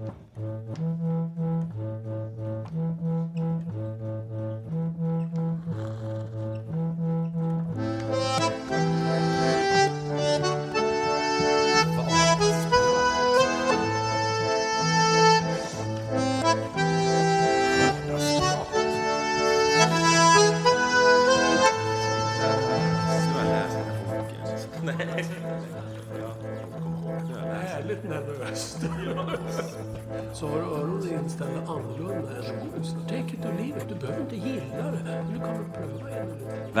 Mm-hmm.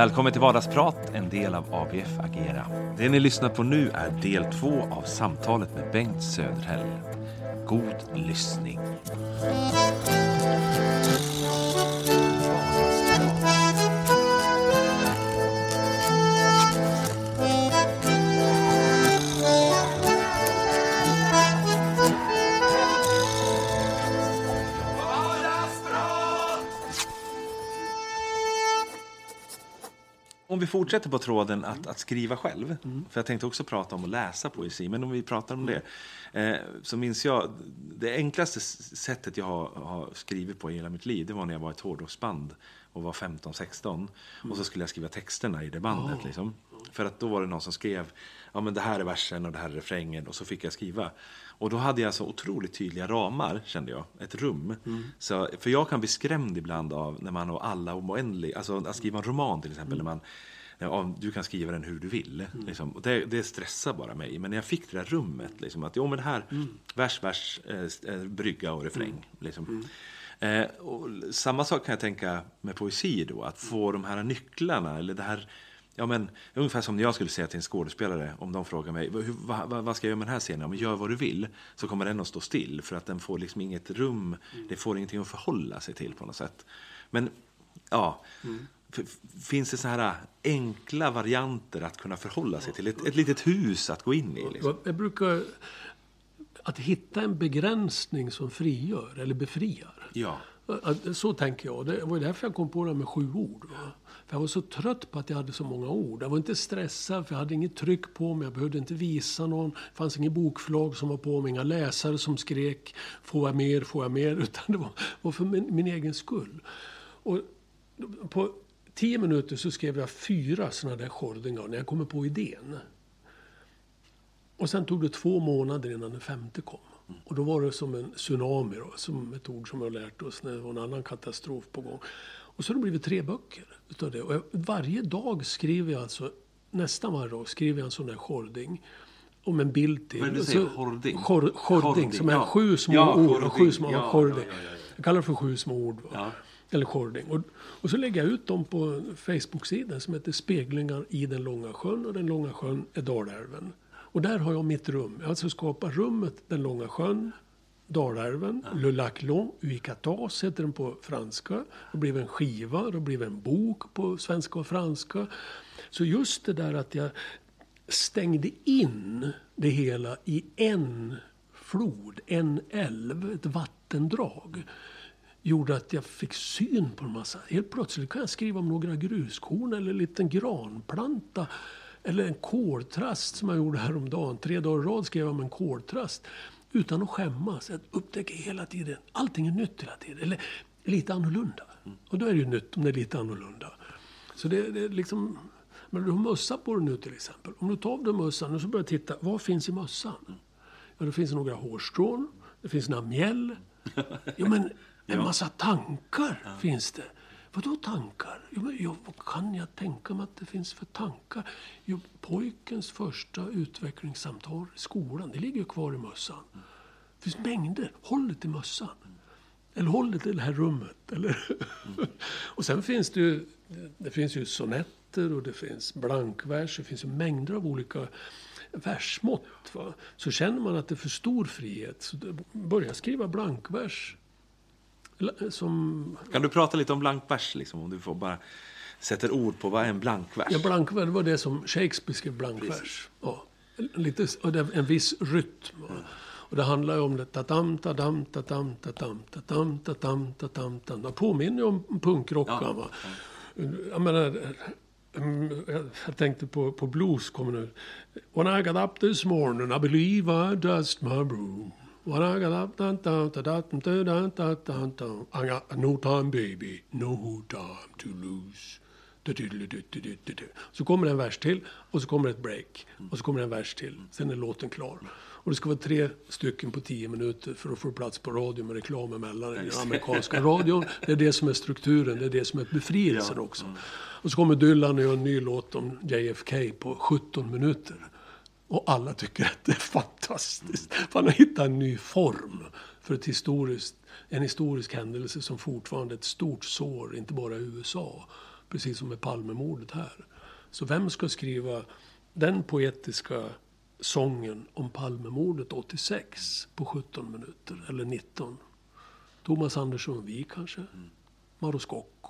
Välkommen till Vardagsprat, en del av ABF Agera. Det ni lyssnar på nu är del två av samtalet med Bengt Söderhäll. God lyssning. Fortsätter på tråden att, att skriva själv, för jag tänkte också prata om att läsa poesi, men om vi pratar om det, eh, så minns jag, det enklaste sättet jag har, har skrivit på i hela mitt liv, det var när jag var i ett hårdrocksband och var 15-16. Och så skulle jag skriva texterna i det bandet. Liksom. För att då var det någon som skrev, ja men det här är versen och det här är refrängen, och så fick jag skriva. Och då hade jag så otroligt tydliga ramar, kände jag, ett rum. Så, för jag kan bli skrämd ibland av när man har alla om oändlig, alltså att skriva en roman till exempel, när man Ja, du kan skriva den hur du vill. Liksom. Och det, det stressar bara mig. Men när jag fick det där rummet, liksom, att jo, men det här, vers, vers, eh, eh, brygga och refräng. Liksom. Eh, och samma sak kan jag tänka med poesi då, att få de här nycklarna, eller det här Ja, men, ungefär som när jag skulle säga till en skådespelare, om de frågar mig vad, vad, vad ska jag göra med den här scenen? Ja, men gör vad du vill, så kommer den att stå still. För att den får liksom inget rum, det får ingenting att förhålla sig till på något sätt. Men, ja. f- Finns det så här enkla varianter att kunna förhålla sig till? Ett, ett litet hus att gå in i? Liksom. Jag brukar... Att hitta en begränsning som frigör eller befriar. Ja. Så tänker jag. Det var därför jag kom på det med sju ord. Va? För jag var så trött på att jag hade så många ord. Jag var inte stressad, för jag hade inget tryck på mig. Jag behövde inte visa någon. Det fanns inget bokförlag som var på mig, inga läsare som skrek får jag mer, får jag mer. Utan det var, var för min, min egen skull. Och på tio minuter så skrev jag fyra sådana där skildringar när jag kommer på idén. Och sen tog det två månader innan den femte kom. Och då var det som en tsunami, då, som ett ord som har lärt oss när det var en annan katastrof på gång. Och så har det blivit tre böcker utav det. Och jag, varje dag skriver jag alltså, nästan varje dag skriver jag en sån där skildring. Om en bild till. Vad du säger? Skildring, Skildring, som är ja. sju små Ja, ord. sju små ja, ja. Jag kallar det för sju små ord. Va? Ja. Eller skildring. Och, och så lägger jag ut dem på Facebook-sidan som heter Speglingar i den långa sjön. Och den långa sjön är Dalälven. Och där har jag mitt rum. Jag har alltså skapat rummet Den långa sjön, Dalälven, Le Lac Long, Uicatas heter den på franska. Det blev en skiva, det blev en bok på svenska och franska. Så just det där att jag stängde in det hela i en flod, en älv, ett vattendrag gjorde att jag fick syn på en massa. Helt plötsligt kan jag skriva om några gruskorn eller en liten granplanta. Eller en koltrast som jag gjorde häromdagen. Tre dagar i rad skrev jag om en koltrast. Utan att skämmas. Jag upptäcker hela tiden, allting är nytt hela tiden. Eller lite annorlunda. Och då är det ju nytt om det är lite annorlunda. Så det, det är liksom... Men du har mössa på dig nu till exempel. Om du tar av dig mössan och så börjar titta, vad finns i mössan? Ja, det finns några hårstrån, det finns några mjäll. Ja, men en massa tankar finns det. Vadå tankar? Jo, men, ja, vad kan jag tänka mig att det finns för tankar? Jo, pojkens första utvecklingssamtal i skolan, det ligger ju kvar i mössan. Det finns mängder. Håll det till mössan. Eller håll det till det här rummet. Eller? och sen finns det ju, det finns ju sonetter och det finns blankvers. Det finns ju mängder av olika versmått. Va? Så känner man att det är för stor frihet, så börja skriva blankvers. Som, Kan du prata lite om blankvers, liksom, om du får bara sätter ord på vad är en blankvers? ja, blankvers var det som Shakespeare skrev blankvers. Ja, lite, en viss rytm. Va? Och det handlar ju om det tatam, tatam, tatam, tatam, tatam, tatam, tatam. Det påminner ju om punkrockan. Va? Jag menar, mm, jag tänkte på, på blues kommer nu. When I got up this morning I believe I dust my broom. I got no time baby, no time to lose. Så kommer det en vers till och så kommer ett break. Och så kommer det en vers till. Sen är låten klar. Och det ska vara tre stycken på tio minuter för att få plats på radio med reklam emellan. Den amerikanska radion. Det är det som är strukturen. Det är det som är befrielsen också. Och så kommer Dylan och gör en ny låt om JFK på 17 minuter. Och alla tycker att det är fantastiskt. Han har hittat en ny form för ett historiskt, en historisk händelse som fortfarande är ett stort sår, inte bara i USA. Precis som med Palmemordet här. Så vem ska skriva den poetiska sången om Palmemordet 86 på 17 minuter eller 19? Thomas Andersson Vi kanske? Mm. Maro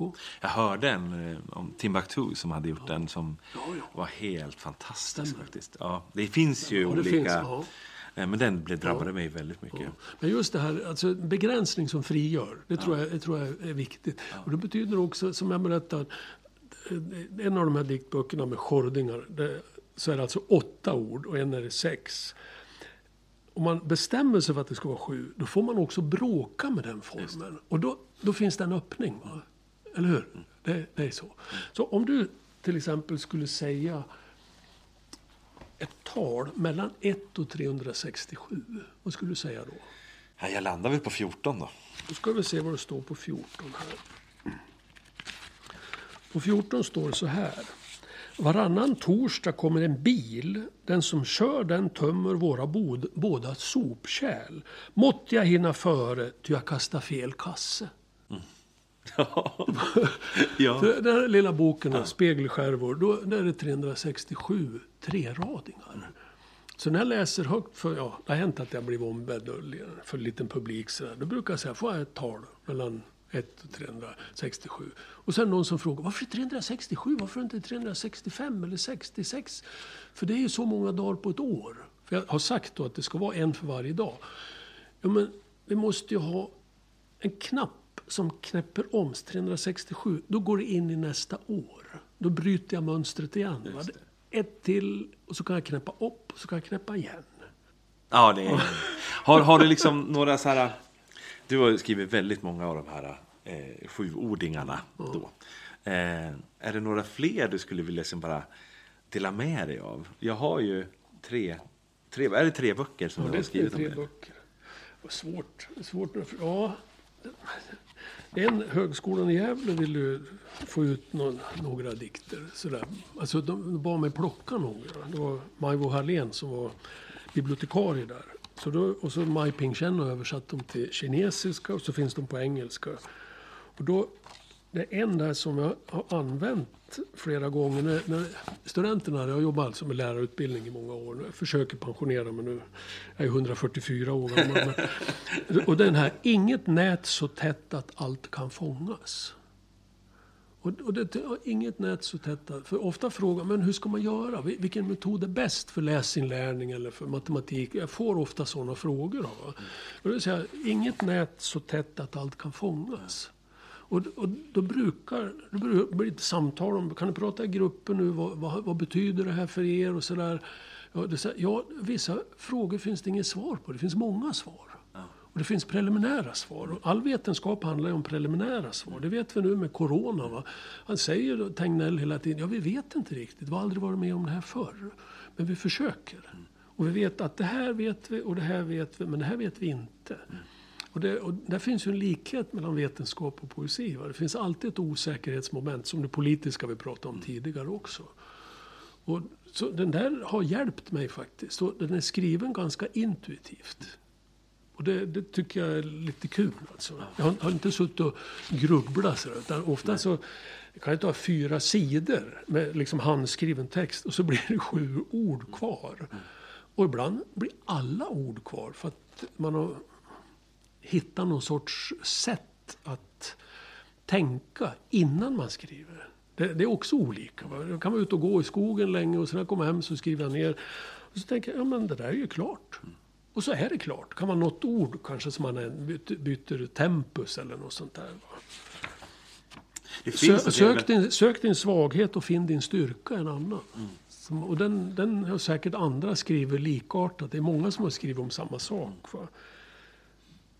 Scocco. Jag hörde en eh, om Timbuktu som hade gjort ja. den som ja, ja. var helt fantastisk faktiskt. Ja, det finns ju olika... Finns, eh, men den drabbade mig väldigt mycket. Men just det här, alltså begränsning som frigör, det tror, jag, det tror jag är viktigt. Och det betyder också, som jag berättade, en av de här diktböckerna med skordingar, det, så är det alltså åtta ord och en är det sex. Om man bestämmer sig för att det ska vara sju, då får man också bråka med den formen. Och då, då finns det en öppning. Va? Eller hur? Det, det, är så. Så om du till exempel skulle säga ett tal mellan 1 och 367, vad skulle du säga då? Ja, jag landar väl på 14 då. Då ska vi se vad det står på 14 här. På 14 står det så här. Varannan torsdag kommer en bil. Den som kör den tömmer våra bod, båda sopkärl. Måtte jag hinna före, ty jag kastar fel kasse. Ja. Den här lilla boken, ja. Spegelskärvor, då är det 367 treradingar. Så när jag läser högt, för ja, det har hänt att jag blivit ombedd för en liten publik, så där, då brukar jag säga, får jag ett tal mellan 1 och 367. Och sen någon som frågar, varför 367? Varför inte 365 eller 66? För det är ju så många dagar på ett år. För jag har sagt då att det ska vara en för varje dag. Ja, men vi måste ju ha en knapp som knäpper om 367. Då går det in i nästa år. Då bryter jag mönstret igen. Ett till och så kan jag knäppa upp och så kan jag knäppa igen. Ja, det är... har, har du liksom några så här du har skrivit väldigt många av de här eh, sjuordingarna. Mm. Då. Eh, är det några fler du skulle vilja liksom bara dela med dig av? Jag har ju tre, tre är det tre böcker som ja, du har skrivit tre om det? böcker. Vad svårt. svårt ja. En, Högskolan i Gävle ville få ut någon, några dikter. Sådär. Alltså, de bad mig plocka några. Det var Majvo Harlén som var bibliotekarie där. Så då, och så Mai Ping Chen har översatt dem till kinesiska och så finns de på engelska. Och då, det är en där som jag har använt flera gånger. När, när studenterna, jag har jobbat alltså med lärarutbildning i många år. Jag försöker pensionera mig nu. Jag är 144 år gammal. och den här, inget nät så tätt att allt kan fångas. Och, och det inget nät så tätt. För ofta frågar man hur ska man göra? Vilken metod är bäst för läsinlärning eller för matematik? Jag får ofta sådana frågor. Va? Och det säga, inget nät så tätt att allt kan fångas. Och, och då brukar det blir ett samtal om, kan du prata i gruppen nu, vad, vad, vad betyder det här för er och sådär. Ja, ja, vissa frågor finns det inget svar på, det finns många svar. Och det finns preliminära svar. Och all vetenskap handlar ju om preliminära svar. Det vet vi nu med Corona. Va? Han säger, Tegnell, hela tiden, ja vi vet inte riktigt. Vi har aldrig varit med om det här förr. Men vi försöker. Och vi vet att det här vet vi och det här vet vi, men det här vet vi inte. Och, det, och där finns ju en likhet mellan vetenskap och poesi. Va? Det finns alltid ett osäkerhetsmoment, som det politiska vi pratade om tidigare också. Och så den där har hjälpt mig faktiskt. Och den är skriven ganska intuitivt. Och det, det, tycker jag är lite kul. Alltså. Jag har, har inte suttit och grubblat så utan ofta Nej. så kan jag ta fyra sidor med liksom handskriven text och så blir det sju ord kvar. Mm. Och ibland blir alla ord kvar för att man har hittat någon sorts sätt att tänka innan man skriver. Det, det är också olika. Va? Jag kan vara ute och gå i skogen länge och sen när jag kommer hem så skriver jag ner. Och så tänker jag, ja men det där är ju klart. Och så är det klart. Kan man något ord kanske som man byter, byter tempus eller något sånt där. Sö, sök, din, sök din svaghet och finn din styrka en annan. Mm. Som, och den, den har säkert andra skrivit likartat. Det är många som har skrivit om samma sak. Va?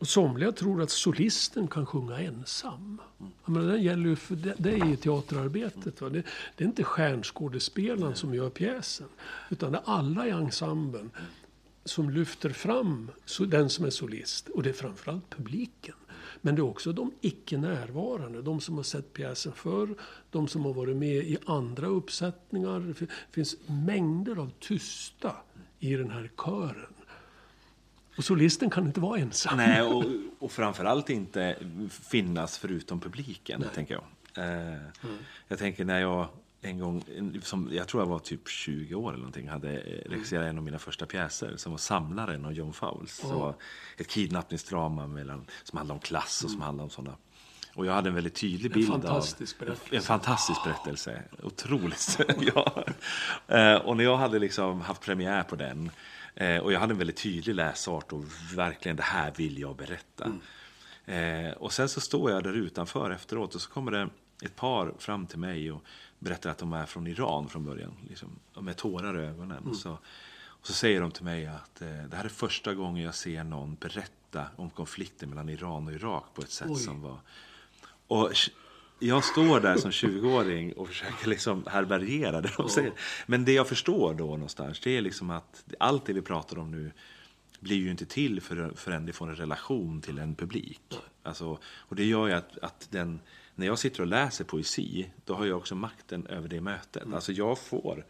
Och somliga tror att solisten kan sjunga ensam. Jag menar, den gäller ju för dig i teaterarbetet. Va? Det, det är inte stjärnskådespelaren som gör pjäsen. Utan det är alla i ensemblen som lyfter fram den som är solist. Och det är framförallt publiken. Men det är också de icke närvarande, de som har sett pjäsen förr, de som har varit med i andra uppsättningar. Det finns mängder av tysta i den här kören. Och solisten kan inte vara ensam. Nej, och, och framförallt inte finnas förutom publiken, Nej. tänker jag. Eh, mm. Jag tänker när jag en gång, som, jag tror jag var typ 20 år eller någonting, hade eh, regisserat en av mina första pjäser som var Samlaren av John Fowles. Mm. Som var ett kidnappningsdrama mellan, som handlade om klass och som mm. handlade om sådana och jag hade en väldigt tydlig bild en fantastisk av... Berättelse. En fantastisk berättelse. Otroligt. ja. Eh, och när jag hade liksom haft premiär på den eh, och jag hade en väldigt tydlig läsart och verkligen det här vill jag berätta. Mm. Och sen så står jag där utanför efteråt och så kommer det ett par fram till mig och berättar att de är från Iran från början. Liksom, med tårar i ögonen. Mm. Så, och så säger de till mig att eh, det här är första gången jag ser någon berätta om konflikten mellan Iran och Irak på ett sätt Oj. som var... Och jag står där som 20-åring och försöker liksom härbärgera det de säger. Men det jag förstår då någonstans, det är liksom att allt det vi pratar om nu blir ju inte till för, förrän det får en relation till en publik. Alltså, och det gör ju att, att den när jag sitter och läser poesi, då har jag också makten över det mötet. Mm. Alltså jag får,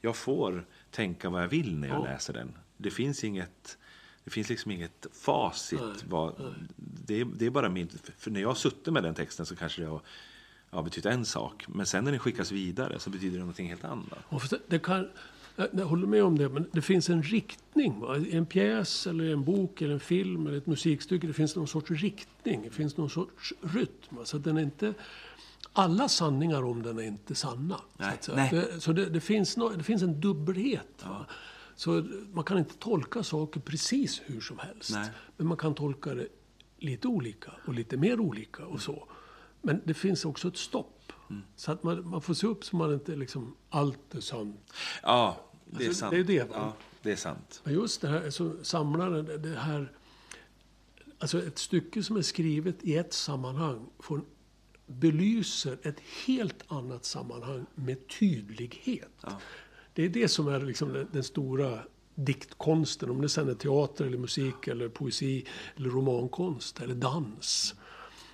jag får tänka vad jag vill när jag oh. läser den. Det finns inget, det finns liksom inget facit. Nej, vad, nej. Det, är, det är bara min, för när jag suttit med den texten så kanske det har ja, betytt en sak. Men sen när den skickas vidare så betyder det någonting helt annat. Det kan, jag håller med om det, men det finns en riktning. I en pjäs, eller en bok, eller en film eller ett musikstycke. Det finns någon sorts riktning, det finns någon sorts rytm. Så den är inte, alla sanningar om den är inte sanna. Nej, så, det, så det, det, finns no, det finns en dubbelhet. Ja. Så man kan inte tolka saker precis hur som helst. Nej. Men man kan tolka det lite olika och lite mer olika och så. Men det finns också ett stopp. Mm. Så att man, man, får se upp så man inte liksom, allt är sant. Ja, det är alltså, sant. Det är det. Ja, det är sant. Men just det här, alltså, samlaren, det här... Alltså ett stycke som är skrivet i ett sammanhang får, belyser ett helt annat sammanhang med tydlighet. Ja. Det är det som är liksom den, stora diktkonsten. Om det sen är teater, eller musik, eller poesi, eller romankonst, eller dans.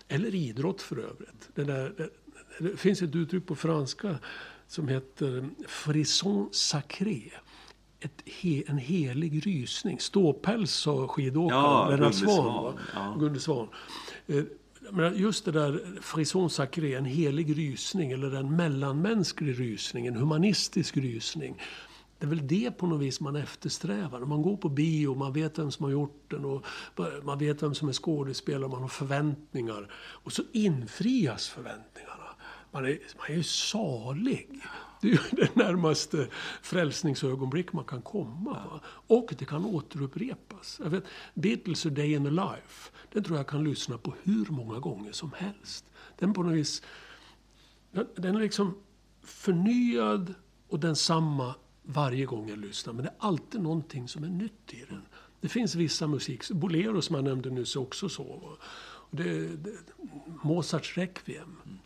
Eller idrott för övrigt. Det, där, det, det finns ett uttryck på franska som heter frisson sacré. Ett he, en helig rysning. Ståpäls sa skidåkaren ja, Lennart Swahn. Ja. Gunde Svan. Just det där frisson sacré, en helig rysning eller en mellanmänsklig rysning, en humanistisk rysning. Det är väl det på något vis man eftersträvar. Man går på bio, man vet vem som har gjort den och man vet vem som är skådespelare, man har förväntningar. Och så infrias förväntningarna man är, man är ju salig. Det är ju det närmaste frälsningsögonblick man kan komma. Ja. Och det kan återupprepas. Jag vet, Beatles A Day in the Life, den tror jag kan lyssna på hur många gånger som helst. Den på något vis, den är liksom förnyad och densamma varje gång jag lyssnar. Men det är alltid någonting som är nytt i den. Det finns vissa musik, Bolero som jag nämnde nyss är också så. Det, det, Mozarts Requiem. Mm.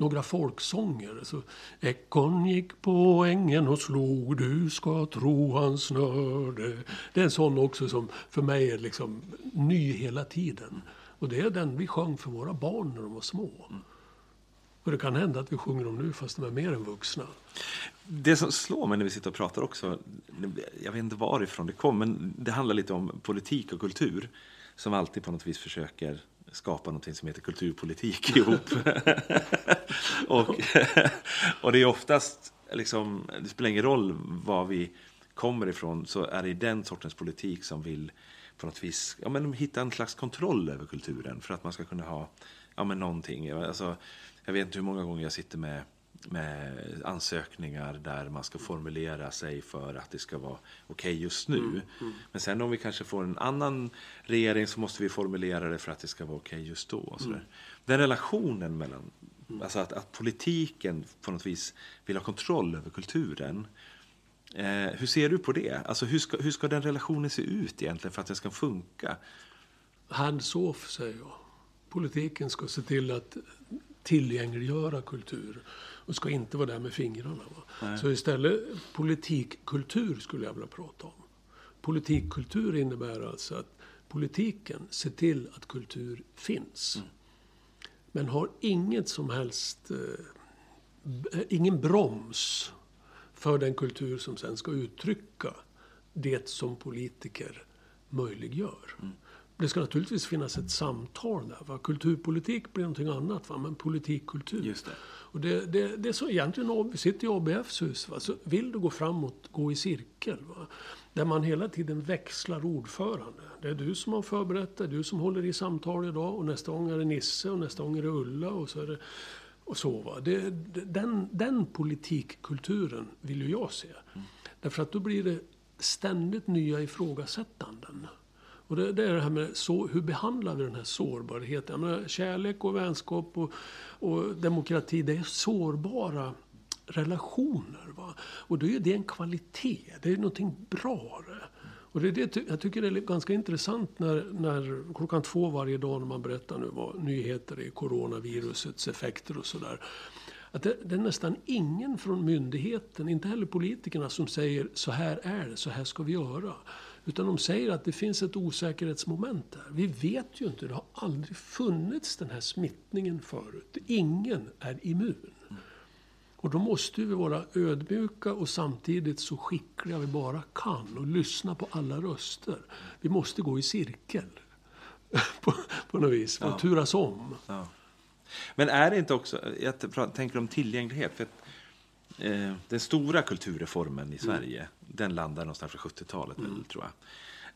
Några folksånger. Så, Ekon gick på ängen och slog, du ska tro han snörde. Det är en sån också som för mig är liksom ny hela tiden. Och det är den vi sjöng för våra barn när de var små. Och det kan hända att vi sjunger dem nu fast de är mer än vuxna. Det som slår mig när vi sitter och pratar också, jag vet inte varifrån det kom, men det handlar lite om politik och kultur. Som alltid på något vis försöker skapa något som heter kulturpolitik ihop. och, och det är oftast, liksom, det spelar ingen roll var vi kommer ifrån, så är det den sortens politik som vill på något vis ja, men, hitta en slags kontroll över kulturen för att man ska kunna ha ja, men, någonting. Alltså, jag vet inte hur många gånger jag sitter med med ansökningar där man ska formulera sig för att det ska vara okej okay just nu. Mm, mm. Men sen om vi kanske får en annan regering så måste vi formulera det för att det ska vara okej okay just då. Och mm. Den relationen mellan, mm. alltså att, att, politiken på något vis vill ha kontroll över kulturen. Eh, hur ser du på det? Alltså hur ska, hur ska den relationen se ut egentligen för att den ska funka? hands off, säger jag. Politiken ska se till att tillgängliggöra kultur och ska inte vara där med fingrarna. Så istället politikkultur skulle jag vilja prata om. Politikkultur innebär alltså att politiken ser till att kultur finns. Mm. Men har inget som helst, eh, ingen broms för den kultur som sen ska uttrycka det som politiker möjliggör. Mm. Det ska naturligtvis finnas ett samtal där. Va? Kulturpolitik blir någonting annat, va? men politikkultur. Just det. Och det, det, det är så egentligen, vi sitter i ABFs hus, va? så vill du gå framåt, gå i cirkel. Va? Där man hela tiden växlar ordförande. Det är du som har förberett det, du som håller i samtal idag och nästa gång är det Nisse och nästa gång är det Ulla och så är det och så. Va? Det, den, den politikkulturen vill ju jag se. Mm. Därför att då blir det ständigt nya ifrågasättanden. Och det, det, är det här med så, hur behandlar vi den här sårbarheten? Menar, kärlek och vänskap och, och, demokrati, det är sårbara relationer. Va? Och då är det en kvalitet, det är någonting bra. Och det är det jag tycker det är ganska intressant när, när klockan två varje dag när man berättar nu vad nyheter är, coronavirusets effekter och sådär. Att det, det, är nästan ingen från myndigheten, inte heller politikerna, som säger så här är det, så här ska vi göra. Utan de säger att det finns ett osäkerhetsmoment där. Vi vet ju inte, det har aldrig funnits den här smittningen förut. Ingen är immun. Och då måste vi vara ödmjuka och samtidigt så skickliga vi bara kan och lyssna på alla röster. Vi måste gå i cirkel. på, på något vis, och ja. turas om. Ja. Men är det inte också, jag tänker om tillgänglighet. För att, eh, den stora kulturreformen i mm. Sverige, mm. Den landade någonstans på 70-talet, mm. tror jag.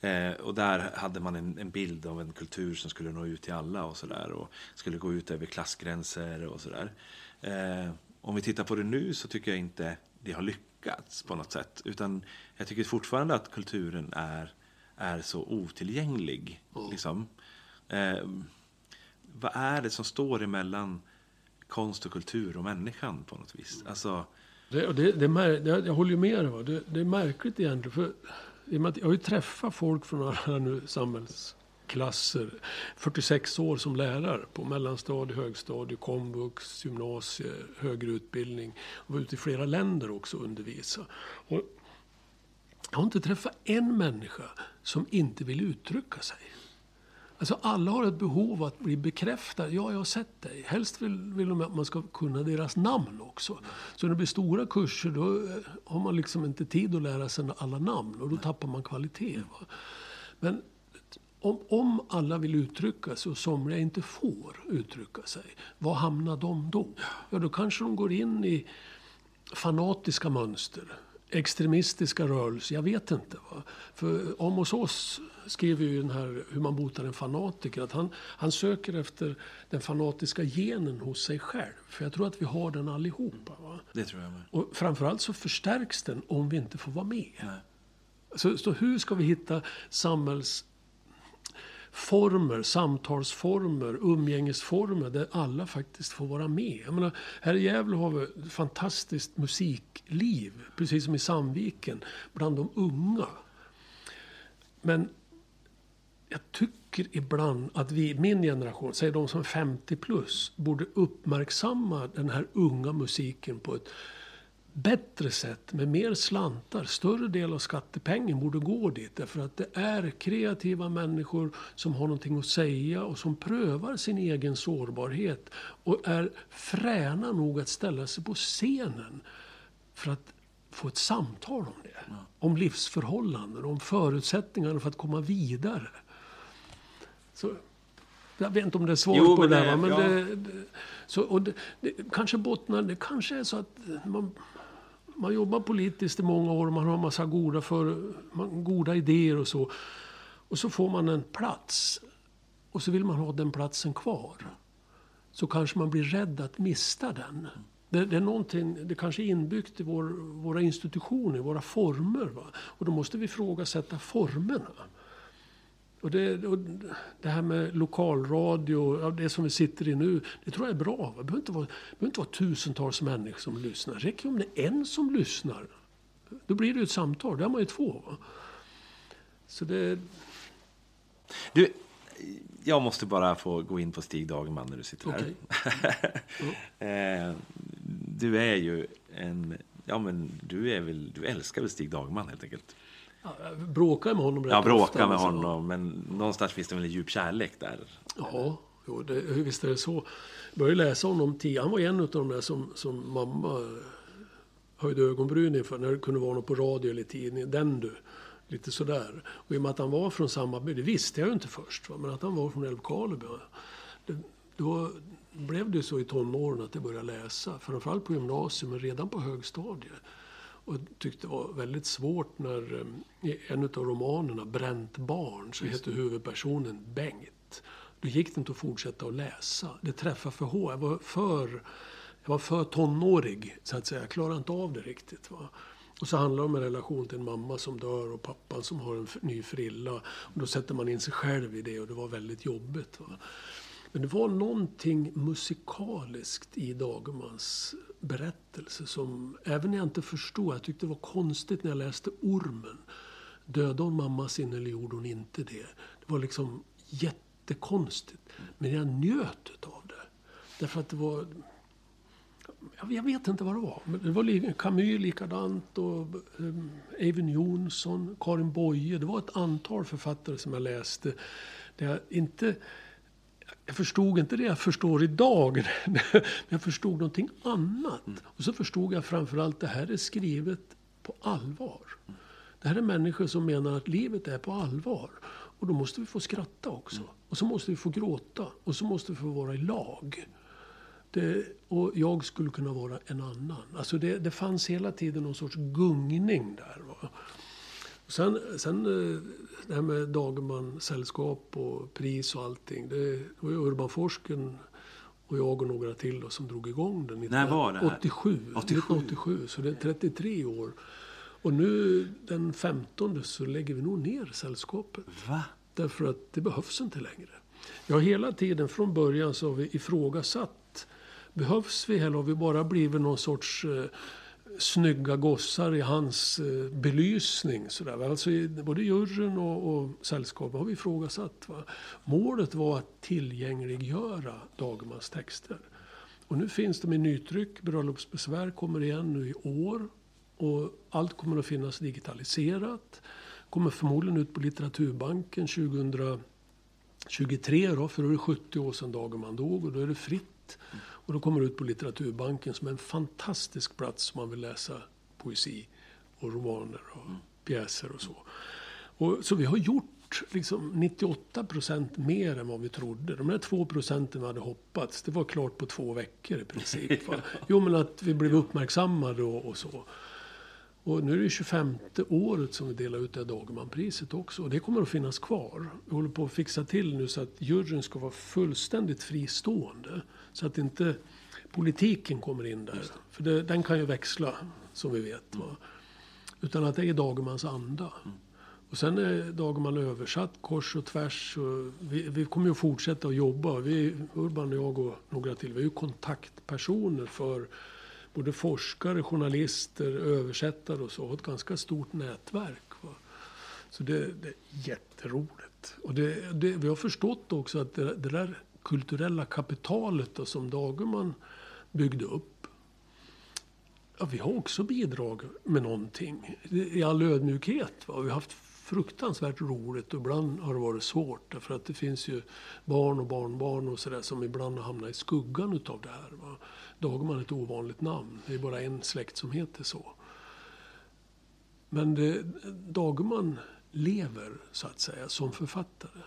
Eh, och där hade man en, en, bild av en kultur som skulle nå ut till alla och sådär. Och skulle gå ut över klassgränser och sådär. Eh, om vi tittar på det nu så tycker jag inte det har lyckats på något sätt. Utan jag tycker fortfarande att kulturen är, är så otillgänglig. Mm. Liksom. Eh, vad är det som står emellan konst och kultur och människan på något vis? Alltså, det, det, det, jag håller ju med dig. Det, det är märkligt egentligen. För, jag har ju träffat folk från alla nu samhällsklasser. 46 år som lärare på mellanstadie, högstadie, komvux, gymnasie, högre utbildning. Och var ute i flera länder också och undervisa. Och jag har inte träffat en människa som inte vill uttrycka sig. Alltså alla har ett behov av att bli bekräftade. Ja, jag har sett dig. Helst vill, vill de att man ska kunna deras namn också. Så när det blir stora kurser då eh, har man liksom inte tid att lära sig alla namn och då tappar man kvalitet. Va? Men om, om alla vill uttrycka sig och somliga inte får uttrycka sig, var hamnar de då? Ja, då kanske de går in i fanatiska mönster, extremistiska rörelser, jag vet inte. Va? För Amos Oz skriver ju den här Hur man botar en fanatiker, att han, han söker efter den fanatiska genen hos sig själv. För jag tror att vi har den allihopa. Va? Det tror jag med. Och framförallt så förstärks den om vi inte får vara med. Så, så hur ska vi hitta samhälls former, samtalsformer, umgängesformer där alla faktiskt får vara med. Jag menar, här i Gävle har vi ett fantastiskt musikliv, precis som i Sandviken, bland de unga. Men jag tycker ibland att vi, min generation, säg de som är 50 plus, borde uppmärksamma den här unga musiken på ett bättre sätt med mer slantar. Större del av skattepengen borde gå dit. Därför att det är kreativa människor som har någonting att säga och som prövar sin egen sårbarhet. Och är fräna nog att ställa sig på scenen för att få ett samtal om det. Ja. Om livsförhållanden, om förutsättningarna för att komma vidare. Så, jag vet inte om det är svårt jo, på det, där, men ja. det, det, så, och det, det, kanske bottnar, det kanske är så att man man jobbar politiskt i många år, och man har en massa goda, för, goda idéer och så. Och så får man en plats. Och så vill man ha den platsen kvar. Så kanske man blir rädd att mista den. Det, det är någonting, det kanske är inbyggt i vår, våra institutioner, våra former. Va? Och då måste vi ifrågasätta formerna. Och det, och det här med lokalradio, det som vi sitter i nu, det tror jag är bra. Det behöver inte vara, behöver inte vara tusentals människor som lyssnar. Det räcker om det är en som lyssnar. Då blir det ett samtal, då är man ju två. Va? Så det... Du, jag måste bara få gå in på Stig Dagerman när du sitter här. Okej. Eh, du är ju en... Ja, men du, är väl, du älskar väl Stig Dagerman helt enkelt? Bråkar med honom rätt Ja, bråka ofta, med alltså. honom, men någonstans finns det väl en djup kärlek där? Ja, jo, det, visst är det så. Jag började läsa honom tidigt. Han var en av de där som, som mamma höjde ögonbrynen inför när det kunde vara något på radio eller tidning. Den du. Lite sådär. Och i och med att han var från samma by, det visste jag ju inte först, va? men att han var från Älvkarleby. Då blev det så i tonåren att jag började läsa. Framförallt på gymnasiet, men redan på högstadiet. Och tyckte det var väldigt svårt när eh, i en av romanerna, Bränt barn, så heter huvudpersonen Bengt. Då gick det inte att fortsätta att läsa. Det träffade för hårt. Jag var för, jag var för tonårig, så att säga. Jag klarade inte av det riktigt. Va? Och så handlar det om en relation till en mamma som dör och pappan som har en ny frilla. Och då sätter man in sig själv i det och det var väldigt jobbigt. Va? Men det var någonting musikaliskt i Dagermans berättelse som, även när jag inte förstod, jag tyckte det var konstigt när jag läste Ormen. Dödade hon mamma sin eller gjorde hon inte det? Det var liksom jättekonstigt. Men jag njöt utav det. Därför att det var... Jag vet inte vad det var. Men det var Camus likadant och um, Eivind Johnson, Karin Boye. Det var ett antal författare som jag läste. Där jag inte... Jag förstod inte det jag förstår idag. Men jag förstod någonting annat. Och så förstod jag framförallt det här är skrivet på allvar. Det här är människor som menar att livet är på allvar. Och då måste vi få skratta också. Och så måste vi få gråta. Och så måste vi få vara i lag. Det, och jag skulle kunna vara en annan. Alltså det, det fanns hela tiden någon sorts gungning där. Va? Sen, sen eh, det här med Dagerman, sällskap och pris och allting. Det, var ju Urban Forsken och jag och några till då, som drog igång den. När var det här? 87. 87. 1987. Så det är 33 år. Och nu den 15 så lägger vi nog ner sällskapet. Va? Därför att det behövs inte längre. Jag har hela tiden från början så har vi ifrågasatt. Behövs vi eller har vi bara blivit någon sorts eh, snygga gossar i hans eh, belysning? Sådär. Alltså, både juryn och, och sällskapet har vi ifrågasatt. Va? Målet var att tillgängliggöra Dagermans texter. Och nu finns de i nytryck. Bröllopsbesvär kommer igen nu i år. Och allt kommer att finnas digitaliserat. Kommer förmodligen ut på Litteraturbanken 2023 då, för då är det 70 år sedan Dagerman dog och då är det fritt. Och då kommer det ut på Litteraturbanken som är en fantastisk plats om man vill läsa poesi och romaner och pjäser och så. Och, så vi har gjort liksom 98 procent mer än vad vi trodde. De där 2 procenten vi hade hoppats, det var klart på två veckor i princip. va. Jo, men att vi blev uppmärksammade och, och så. Och nu är det 25 året som vi delar ut det här Dagermanpriset också. Och det kommer att finnas kvar. Vi håller på att fixa till nu så att juryn ska vara fullständigt fristående. Så att inte politiken kommer in där. För det, den kan ju växla, som vi vet. Va? Utan att det är Dagermans anda. Och sen är Dagerman översatt kors och tvärs. Och vi, vi kommer ju att fortsätta att jobba. Vi, Urban och jag och några till, vi är ju kontaktpersoner för både forskare, journalister, översättare och så. Har ett ganska stort nätverk. Va? Så det, det är jätteroligt. Och det, det, vi har förstått också att det, det där kulturella kapitalet då, som Dagerman byggde upp. Ja, vi har också bidragit med någonting. I all ödmjukhet. Va? Vi har haft fruktansvärt roligt och ibland har det varit svårt. Därför att det finns ju barn och barnbarn och sådär som ibland har hamnat i skuggan utav det här. Va? Dagerman är ett ovanligt namn. Det är bara en släkt som heter så. Men det, Dagerman lever, så att säga, som författare.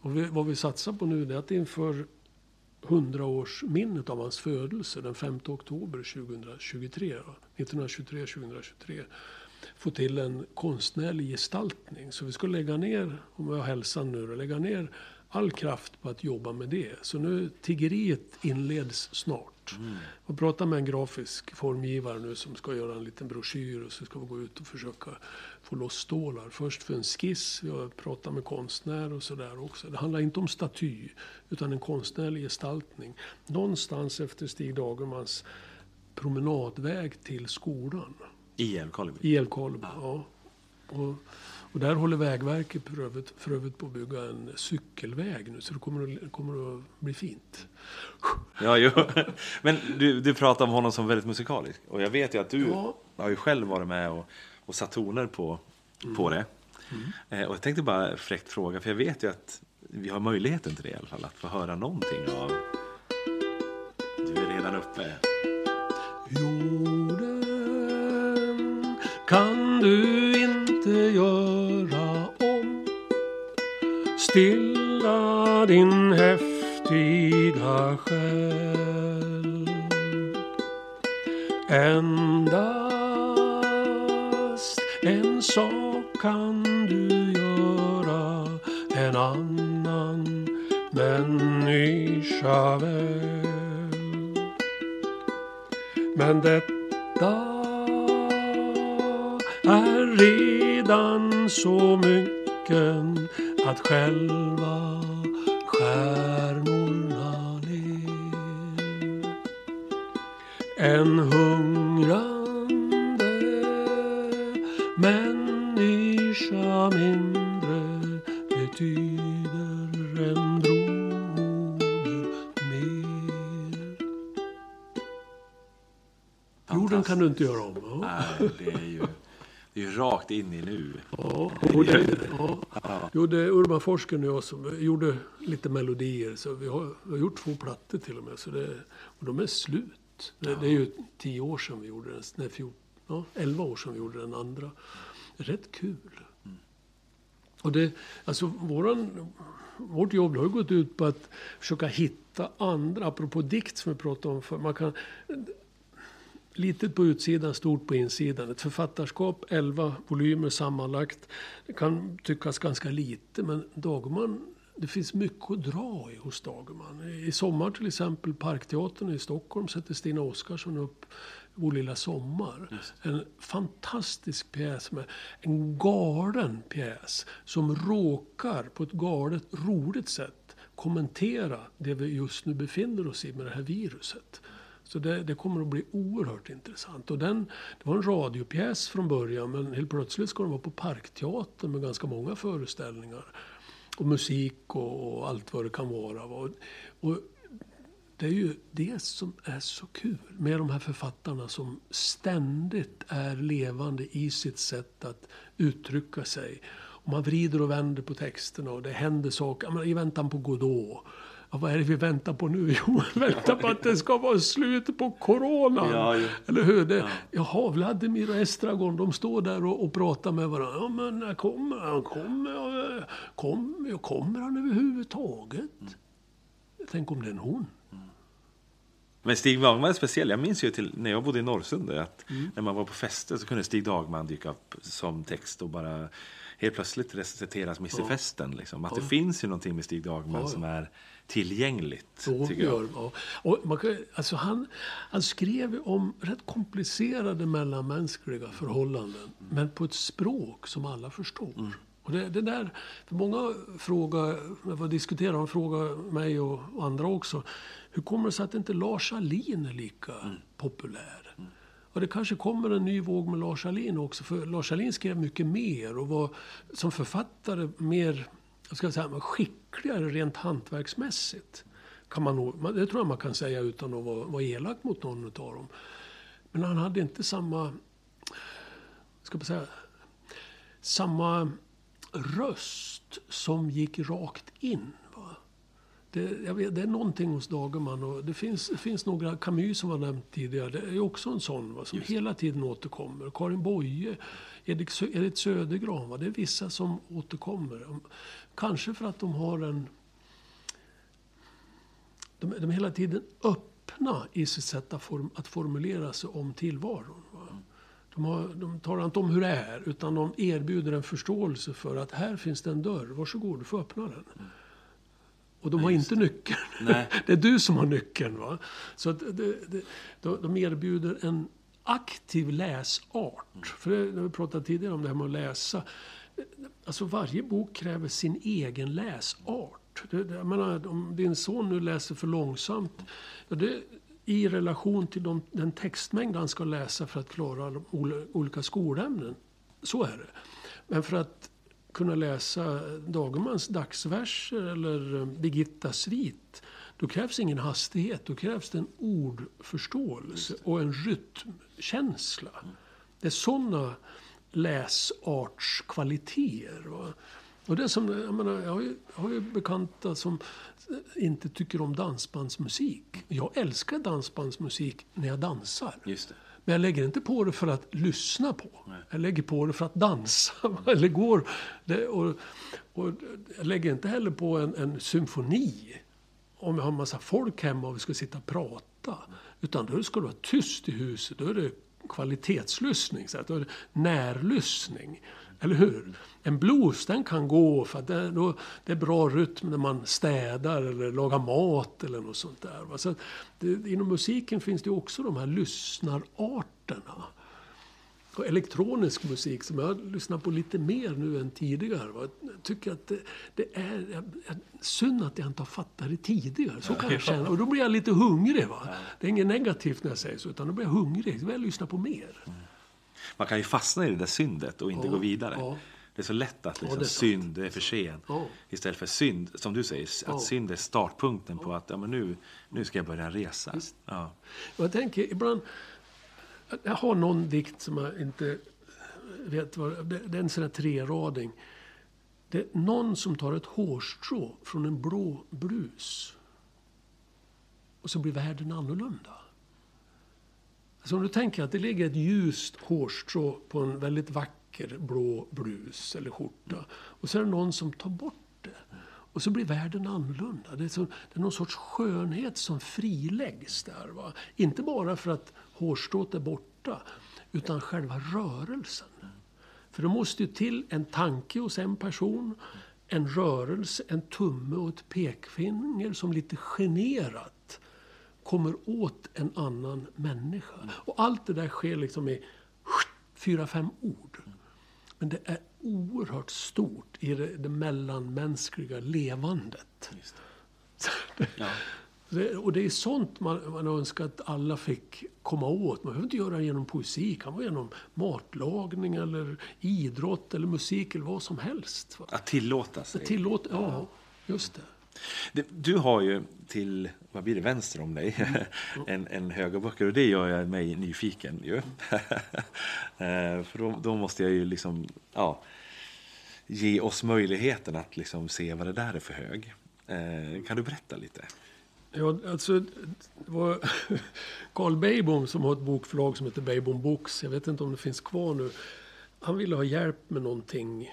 Och vi, vad vi satsar på nu det är att inför 100-årsminnet av hans födelse den 5 oktober 2023, 1923-2023 få till en konstnärlig gestaltning. Så vi ska lägga ner, om jag har hälsan nu, då, lägga ner all kraft på att jobba med det. Så nu, tiggeriet inleds snart. Jag pratar med en grafisk formgivare nu som ska göra en liten broschyr och så ska vi gå ut och försöka få loss stålar. Först för en skiss, vi har pratat med konstnär och sådär också. Det handlar inte om staty, utan en konstnärlig gestaltning. Någonstans efter Stig Dagermans promenadväg till skolan. I Älvkarleby? I Älvkarleby, ja. Och, Och där håller Vägverket för övrigt, för övrigt på att bygga en cykelväg nu, så det kommer att, kommer att bli fint. Ja, jo. Men du, du pratar om honom som väldigt musikalisk. Och jag vet ju att du Ja. har ju själv varit med och, och satt toner på, på det. Eh, och jag tänkte bara fräckt fråga, för jag vet ju att vi har möjligheten till det i alla fall, att få höra någonting av... Du är redan uppe. Jorden kan du Stilla din häftiga själ. Endast en sak kan du göra En annan människa väl. Men detta är redan så mycket att själva stjärnorna ler. En hungrande människa mindre betyder en broder mer. Jorden kan du inte göra om. Nej, det är ju rakt in i nu. Ja, och det, ja. Jo, det är Urban Forsgren och jag som gjorde lite melodier. Så vi har, vi har gjort två plattor till och med. Så det, och de är slut. Det, det är ju tio år sedan vi gjorde den. Nej, fjort, ja, elva år sedan vi gjorde den andra. Rätt kul. Och det, alltså våran, vårt jobb har ju gått ut på att försöka hitta andra, apropå dikt som vi pratade om för Man kan, litet på utsidan, stort på insidan. Ett författarskap, 11 volymer sammanlagt. Det kan tyckas ganska lite, men Dagerman, det finns mycket att dra i hos Dagerman. I sommar till exempel, Parkteatern i Stockholm sätter Stina Oskarsson upp Vår lilla sommar. En fantastisk pjäs med en galen pjäs som råkar på ett galet roligt sätt kommentera det vi just nu befinner oss i med det här viruset. Så det, det kommer att bli oerhört intressant. Och den, det var en radiopjäs från början men helt plötsligt ska den vara på Parkteatern med ganska många föreställningar. Och musik och, och allt vad det kan vara. Och, och det är ju det som är så kul med de här författarna som ständigt är levande i sitt sätt att uttrycka sig. Och man vrider och vänder på texterna och det händer saker. I väntan på Godot. Ja, vad är det vi väntar på nu? Jo, vi väntar på att det ska vara slut på coronan. Ja, ja. Eller hur? Det, Jaha, Vladimir och Estragon, de står där och, och pratar med varandra. Ja, men när kommer han? Kommer, eh, kommer, han överhuvudtaget? Tänk om det är en hon. Men Stig Dagman är speciell. Jag minns ju till när jag bodde i Norrsunda att när man var på fester så kunde Stig Dagman dyka upp som text och bara helt plötsligt reciteras Miss i festen. Liksom. Att det finns ju någonting med Stig Dagman Ja, ja. som är tillgängligt. Tycker jag. gör, ja. och man kan, alltså han, han skrev om rätt komplicerade mellanmänskliga förhållanden. Men på ett språk som alla förstår. Och det, det där, för många frågar, jag får diskutera, de frågar mig och, och andra också. Hur kommer det sig att inte Lars Ahlin är lika populär? Och det kanske kommer en ny våg med Lars Ahlin också. För Lars Ahlin skrev mycket mer och var som författare mer jag ska säga, skickligare rent hantverksmässigt. Kan man nog, det tror jag man kan säga utan att vara, vara elak mot någon av dem. Men han hade inte samma, ska man säga, samma röst som gick rakt in. Va? Det, vet, det är någonting hos Dagerman och det finns, det finns några, Camus som var nämnt tidigare, det är också en sån va, som hela tiden återkommer. Karin Boye, Sö- Edith Södergran, va, det är vissa som återkommer. Kanske för att de har en... De, de är hela tiden öppna i sitt sätt att, form, att formulera sig om tillvaron. Va? De, har, de talar inte om hur det är, utan de erbjuder en förståelse för att här finns det en dörr, varsågod, du får öppna den. Och de har inte nyckeln. Nej. Det är du som har nyckeln. Va? Så att det, det, de de erbjuder en aktiv läsart. För det, när vi pratade tidigare om det här med att läsa. Alltså varje bok kräver sin egen läsart. Det, det, jag menar, om din son nu läser för långsamt. Ja, det, I relation till de, den textmängd han ska läsa för att klara de ol- olika skolämnen. Så är det. Men för att kunna läsa Dagermans dagsverser eller eh, Birgitta svit. Då krävs ingen hastighet, då krävs det en ordförståelse och en rytmkänsla. Det är sådana läsartskvaliteter. Va? Och det som, jag, menar, jag, har ju, jag har ju bekanta som inte tycker om dansbandsmusik. Jag älskar dansbandsmusik när jag dansar. Just det. Men jag lägger inte på det för att lyssna på. Jag lägger på det för att dansa. Eller går. Det, och, och jag lägger inte heller på en, en symfoni om jag har en massa folk hemma och vi ska sitta och prata. Utan då ska det vara tyst i huset. Då är det kvalitetslyssning. Så att då är det närlyssning. Eller hur? En blues den kan gå för att det, då, det är bra rytm när man städar eller lagar mat eller något sånt där. Så det, inom musiken finns det också de här lyssnararterna. Och elektronisk musik som jag lyssnar på lite mer nu än tidigare. Va? Jag tycker att det, det är jag, jag, synd att jag inte har fattat det tidigare. Så kan jag känna. Och då blir jag lite hungrig. Va? Det är inget negativt när jag säger så, utan då blir jag hungrig. Då vill jag lyssna på mer. Man kan ju fastna i det där syndet och inte Ja, gå vidare. ja. Det är så lätt att liksom, det är synd är för sent. Ja. Istället för synd, som du säger, att Ja. synd är startpunkten på att ja, men nu, nu ska jag börja resa. Ja. Jag tänker ibland... Jag har någon dikt som jag inte vet vad... Det det är en sån här trerading. Det är någon som tar ett hårstrå från en blå blus. Och så blir världen annorlunda. Alltså om du tänker att det ligger ett ljust hårstrå på en väldigt vacker blå blus eller skjorta. Och så är det någon som tar bort det. Och så blir världen annorlunda. Det är, så, det är någon sorts skönhet som friläggs där. Va? Inte bara för att hårstrået är borta, utan själva rörelsen. För det måste ju till en tanke hos en person, en rörelse, en tumme och ett pekfinger som lite generat kommer åt en annan människa. Och allt det där sker liksom i fyra, fem ord. Men det är oerhört stort i det, det mellanmänskliga levandet. Ja. Det, och det är sånt man, man önskar att alla fick komma åt. Man behöver inte göra det genom poesi. Det kan vara genom matlagning eller idrott eller musik eller vad som helst. Att tillåta sig. Tillåt, ja, just det. Du har ju till, vad blir det, vänster om dig, en, en hög av böcker och det gör jag mig nyfiken ju. Eh, för då, då måste jag ju liksom, ja, ge oss möjligheten att liksom se vad det där är för hög. Eh, kan du berätta lite? Ja, alltså, det var Carl Beijbom som har ett bokförlag som heter Beijbom Books. Jag vet inte om det finns kvar nu. Han ville ha hjälp med någonting,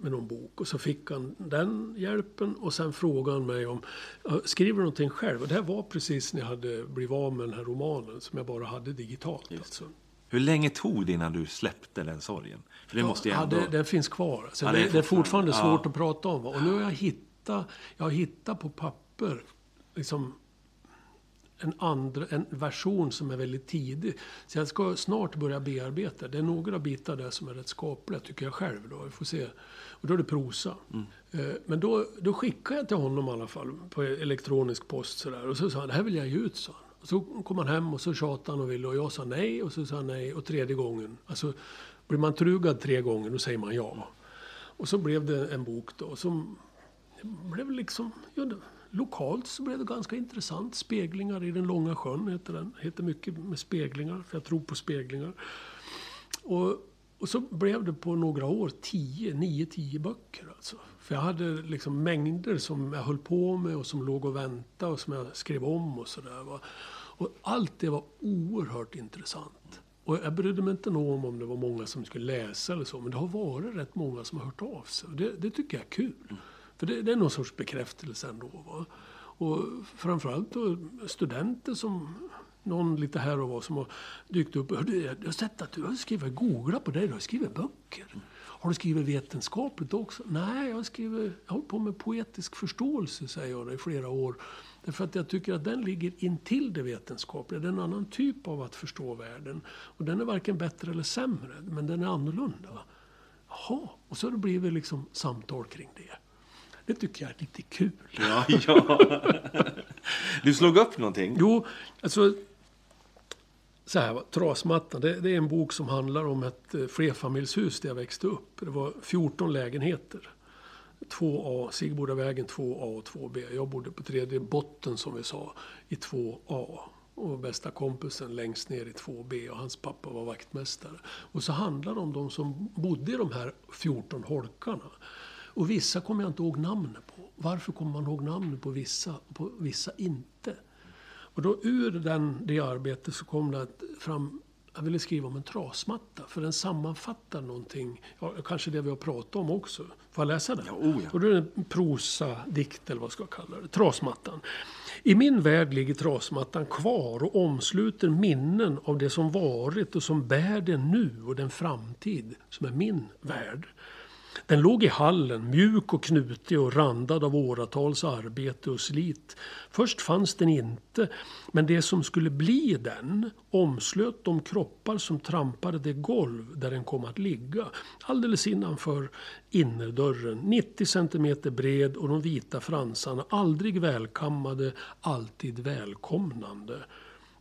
med någon bok. Och så fick han den hjälpen och sen frågade han mig om, "Ja, skriver du någonting själv? Och det här var precis när jag hade blivit av med den här romanen som jag bara hade digitalt. Alltså. Hur länge tog det innan du släppte den sorgen? För det måste ju Ja, ändå... det, den finns kvar. Alltså, Ja, det, är det är fortfarande svårt att prata om. Och nu har jag hittat, jag har hittat på papper liksom, en, andra, en version som är väldigt tidig. Så jag ska snart börja bearbeta. Det är några bitar där som är rätt skapliga, tycker jag själv. Då. Vi får se. Och då är det prosa. Eh, Men då, då skickade jag till honom i alla fall på elektronisk post. Sådär. Och så sa han, det här vill jag ge ut. Och så kom han hem och så tjatade han och ville och jag sa nej och så sa han nej och tredje gången. Alltså, blir man trugad tre gånger då säger man ja. Och så blev det en bok då som blev liksom, ja, lokalt så blev det ganska intressant. Speglingar i den långa sjön heter den. Heter mycket med speglingar, för jag tror på speglingar. Och, och så blev det på några år 10, 9-10 böcker alltså. För jag hade liksom mängder som jag höll på med och som låg och väntade och som jag skrev om och sådär. Och allt det var oerhört intressant. Och jag brydde mig inte om om det var många som skulle läsa eller så, men det har varit rätt många som har hört av sig. Och det, det tycker jag är kul. För det, det är någon sorts bekräftelse ändå. Va? Och framförallt då studenter som någon lite här och var som har dykt upp. Hörde, Jag har sett att du har skrivit, googlat på dig, du har skrivit böcker. Har du skrivit vetenskapligt också? Nej, jag har skrivit, jag har hållit på med poetisk förståelse, säger jag, i flera år. Därför att jag tycker att den ligger intill det vetenskapliga. Det är en annan typ av att förstå världen. Och den är varken bättre eller sämre, men den är annorlunda. Jaha, och så har det blivit liksom samtal kring det. Det tycker jag är lite kul. Ja, ja. Du slog upp någonting? Jo, alltså... så här, Trasmattan, det, det är en bok som handlar om ett eh, flerfamiljshus där jag växte upp. Det var 14 lägenheter. 2A, Sigbodavägen 2A och 2B. Jag bodde på tredje botten som vi sa i 2A. Och bästa kompisen längst ner i 2B och hans pappa var vaktmästare. Och så handlar det om de som bodde i de här 14 holkarna. Och vissa kommer jag inte ihåg namnet på. Varför kommer man ihåg namnet på vissa och på vissa inte? Och då ur den, det arbetet så kom det fram jag ville skriva om en trasmatta, för den sammanfattar någonting. Ja, kanske det vi har pratat om också. Får jag läsa den? Ja, oh ja. Och då är det en prosadikt, eller vad ska jag kalla det. Trasmattan. I min värld ligger trasmattan kvar och omsluter minnen av det som varit och som bär den nu och den framtid som är min värld. Den låg i hallen, mjuk och knutig och randad av åratals arbete och slit. Först fanns den inte, men det som skulle bli den omslöt de kroppar som trampade det golv där den kom att ligga. Alldeles innanför innerdörren, 90 centimeter bred och de vita fransarna, aldrig välkammade, alltid välkomnande.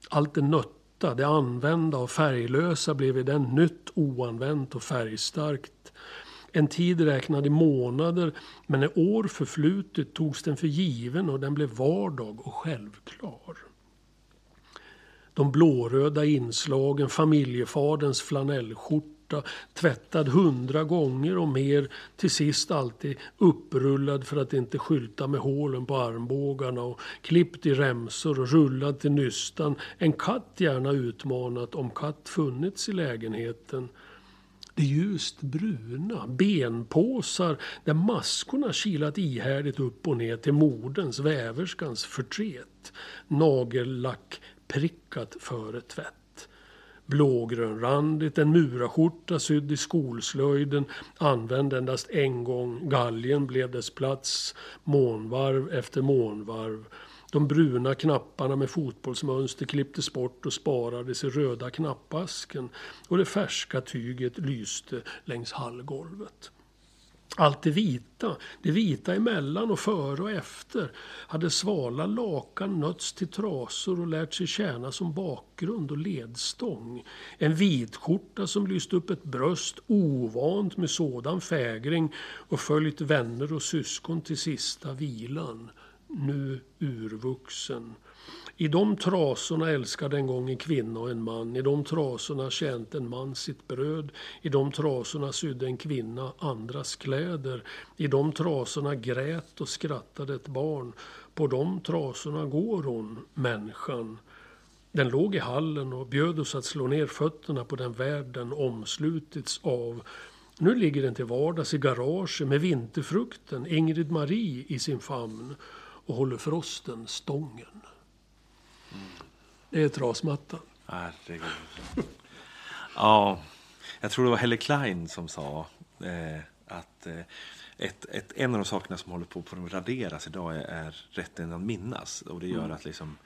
Allt det nötta, det använda och färglösa blev i den nytt, oanvänt och färgstarkt. En tid räknad i månader, men när år förflutit togs den för given och den blev vardag och självklar. De blåröda inslagen, familjefaderns flanellskjorta, tvättad hundra gånger och mer, till sist alltid upprullad för att inte skylta med hålen på armbågarna och klippt i remsor och rullad till nystan. En katt gärna utmanat om katt funnits i lägenheten det ljust bruna, benpåsar där maskorna kilat ihärdigt upp och ner till moderns, väverskans förtret. Nagellack prickat före tvätt. Blågrönrandigt, en muraskjorta sydd i skolslöjden, använd endast en gång. Galgen blev dess plats, månvarv efter månvarv. De bruna knapparna med fotbollsmönster klipptes bort och sparades i röda knappasken och det färska tyget lyste längs hallgolvet. Allt det vita, det vita emellan och före och efter, hade svala lakan nötts till trasor och lärt sig tjäna som bakgrund och ledstång. En vitskjorta som lyst upp ett bröst ovant med sådan fägring och följt vänner och syskon till sista vilan nu urvuxen. I de trasorna älskade en gång en kvinna och en man. I de trasorna tjänte en man sitt bröd. I de trasorna sydde en kvinna andras kläder. I de trasorna grät och skrattade ett barn. På de trasorna går hon, människan. Den låg i hallen och bjöd oss att slå ner fötterna på den värld den omslutits av. Nu ligger den till vardags i garaget med vinterfrukten, Ingrid Marie, i sin famn och håller frosten stången. Det är trasmattan. Herregud. ja, jag tror det var Helle Klein som sa eh, att eh, ett, ett, en av de sakerna som håller på att raderas idag är, är rätten att minnas. Och det gör mm. att liksom,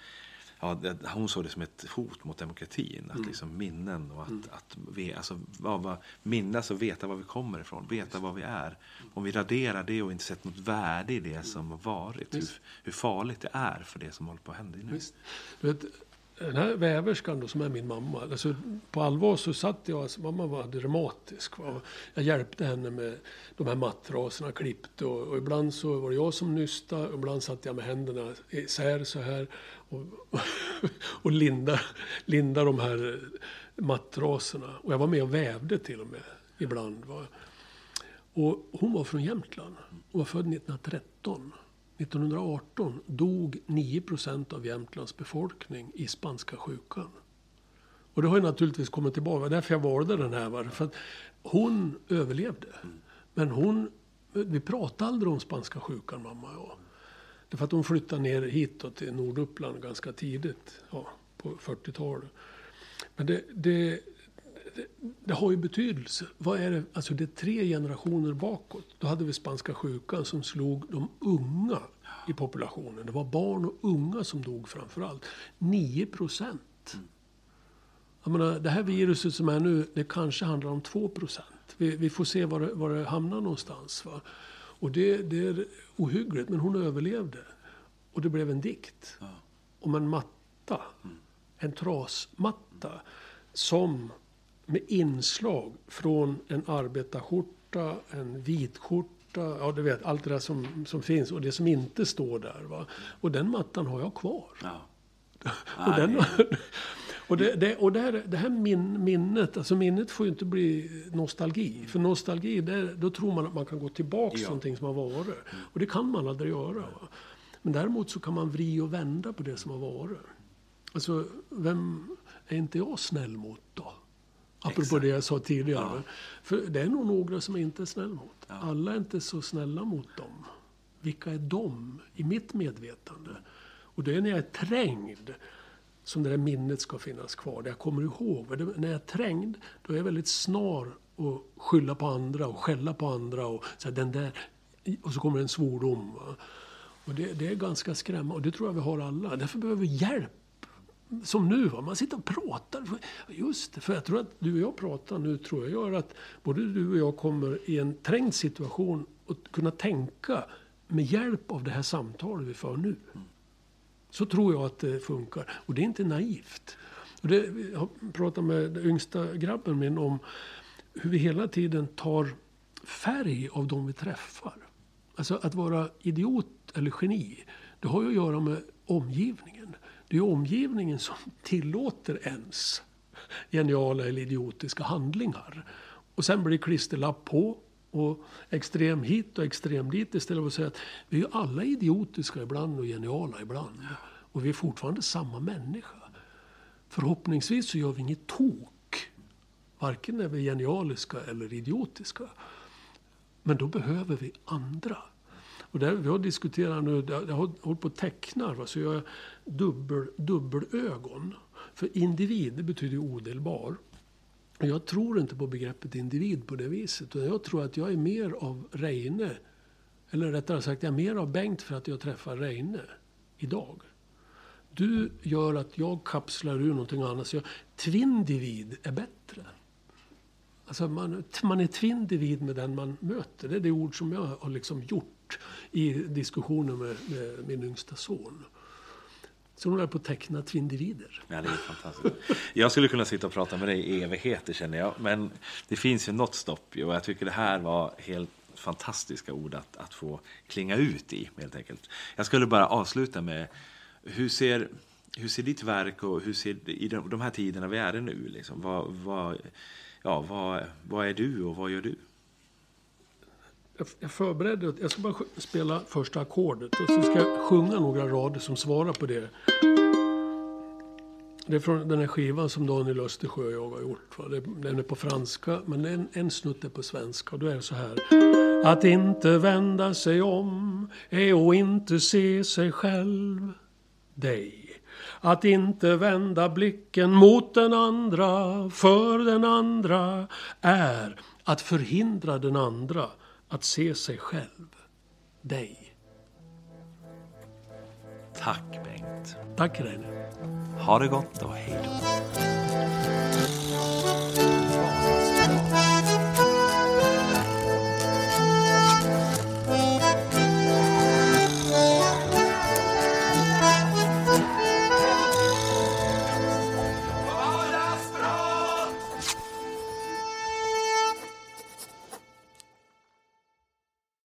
ja, hon såg det som ett hot mot demokratin. Att mm. liksom minnen och att, mm. att vi, alltså, vad, vad, minnas och veta var vi kommer ifrån, veta vad vi är. Om vi raderar det och inte sett något värde i det som har varit, hur, hur, farligt det är för det som håller på att hända nu. Vet, den här väverskan då, som är min mamma, alltså, på allvar så satt jag, alltså, mamma var dramatisk. Va? Jag hjälpte henne med de här mattraserna, klippte och, och ibland så var det jag som nystade, och ibland satt jag med händerna isär så här och, och linda, linda de här mattraserna. Och jag var med och vävde till och med ibland. Va? Och hon var från Jämtland. Hon var född 1913. 1918 dog 9 procent av Jämtlands befolkning i spanska sjukan. Och det har ju naturligtvis kommit tillbaka. Det var därför jag valde den här. För att hon överlevde. Men hon, vi pratade aldrig om spanska sjukan, mamma och jag. Därför att hon flyttade ner hit till Norduppland ganska tidigt, ja, på 40-talet. Men det, det, det, har ju betydelse. Vad är det? Alltså det är tre generationer bakåt. Då hade vi spanska sjukan som slog de unga i populationen. Det var barn och unga som dog framför allt. 9 procent. Mm. det här viruset som är nu, det kanske handlar om 2 procent. Vi, vi, får se var det, var det hamnar någonstans. Va? Och det, det är ohyggligt, men hon överlevde. Och det blev en dikt. Ja. Om en matta. Mm. en trasmatta som med inslag från en arbetarskjorta, en vitskjorta, ja du vet allt det där som, som finns och det som inte står där. Va? Och den mattan har jag kvar. Ja. och den, och det, det, och det här, det här min, minnet, alltså minnet får ju inte bli nostalgi. För nostalgi, det, då tror man att man kan gå tillbaka till Ja. någonting som har varit. Och det kan man aldrig göra. Va? Men däremot så kan man vrida och vända på det som har varit. Alltså, vem är inte jag snäll mot då? Apropå Exakt. det jag sa tidigare. Ja. För det är nog några som jag inte är snäll mot. Ja. Alla är inte så snälla mot dem. Vilka är de i mitt medvetande? Och det är när jag är trängd som det där minnet ska finnas kvar. Det jag kommer ihåg. Det, när jag är trängd, då är jag väldigt snar att skylla på andra och skälla på andra. Och, så här, den där, och så kommer en svordom. Va? Och det, det är ganska skrämmande. Och det tror jag vi har alla. Därför behöver vi hjälp. Som nu, va? man sitter och pratar. Just det, för jag tror att du och jag pratar nu tror jag gör att både du och jag kommer i en trängd situation att kunna tänka med hjälp av det här samtalet vi för nu. Så tror jag att det funkar. Och det är inte naivt. Och det, jag har pratat med den yngsta grabben min om hur vi hela tiden tar färg av de vi träffar. Alltså att vara idiot eller geni, det har ju att göra med omgivningen. Det är omgivningen som tillåter ens geniala eller idiotiska handlingar. Och sen blir det klisterlapp på och extrem hit och extrem dit istället för att säga att vi är ju alla idiotiska ibland och geniala ibland. Och vi är fortfarande samma människa. Förhoppningsvis så gör vi inget tok. Varken när vi är genialiska eller idiotiska. Men då behöver vi andra. Och där, vi har diskuterat nu, jag har hållit på att teckna, va, så jag är dubbel, dubbelögon. För individ, det betyder ju odelbar. Jag tror inte på begreppet individ på det viset. Utan jag tror att jag är mer av Reine. Eller rättare sagt, jag är mer av Bengt för att jag träffar Reine idag. Du gör att jag kapslar ur någonting annat. Så jag, twindivid är bättre. Alltså man, man är twindivid med den man möter. Det är det ord som jag har liksom gjort i diskussioner med, med min yngsta son. Så de är på att teckna twindivider. Ja, det är fantastiskt. Jag skulle kunna sitta och prata med dig i evigheter känner jag. Men det finns ju något stopp och jag tycker det här var helt fantastiska ord att, att få klinga ut i helt enkelt. Jag skulle bara avsluta med hur ser, hur ser ditt verk och hur ser i de, de här tiderna vi är i nu liksom, vad, vad, ja, vad, vad är du och vad gör du? Jag, förberedde, jag ska bara spela första ackordet och så ska jag sjunga några rader som svarar på det. Det är från den här skivan som Daniel Östersjö och jag har gjort. Va? Den är på franska, men en, en snutt är på svenska. Och då är det så här. Att inte vända sig om är att inte se sig själv, dig. Att inte vända blicken mot den andra, för den andra, är att förhindra den andra att se sig själv, dig. Tack Bengt. Tack Reine. Ha det gott och hej då.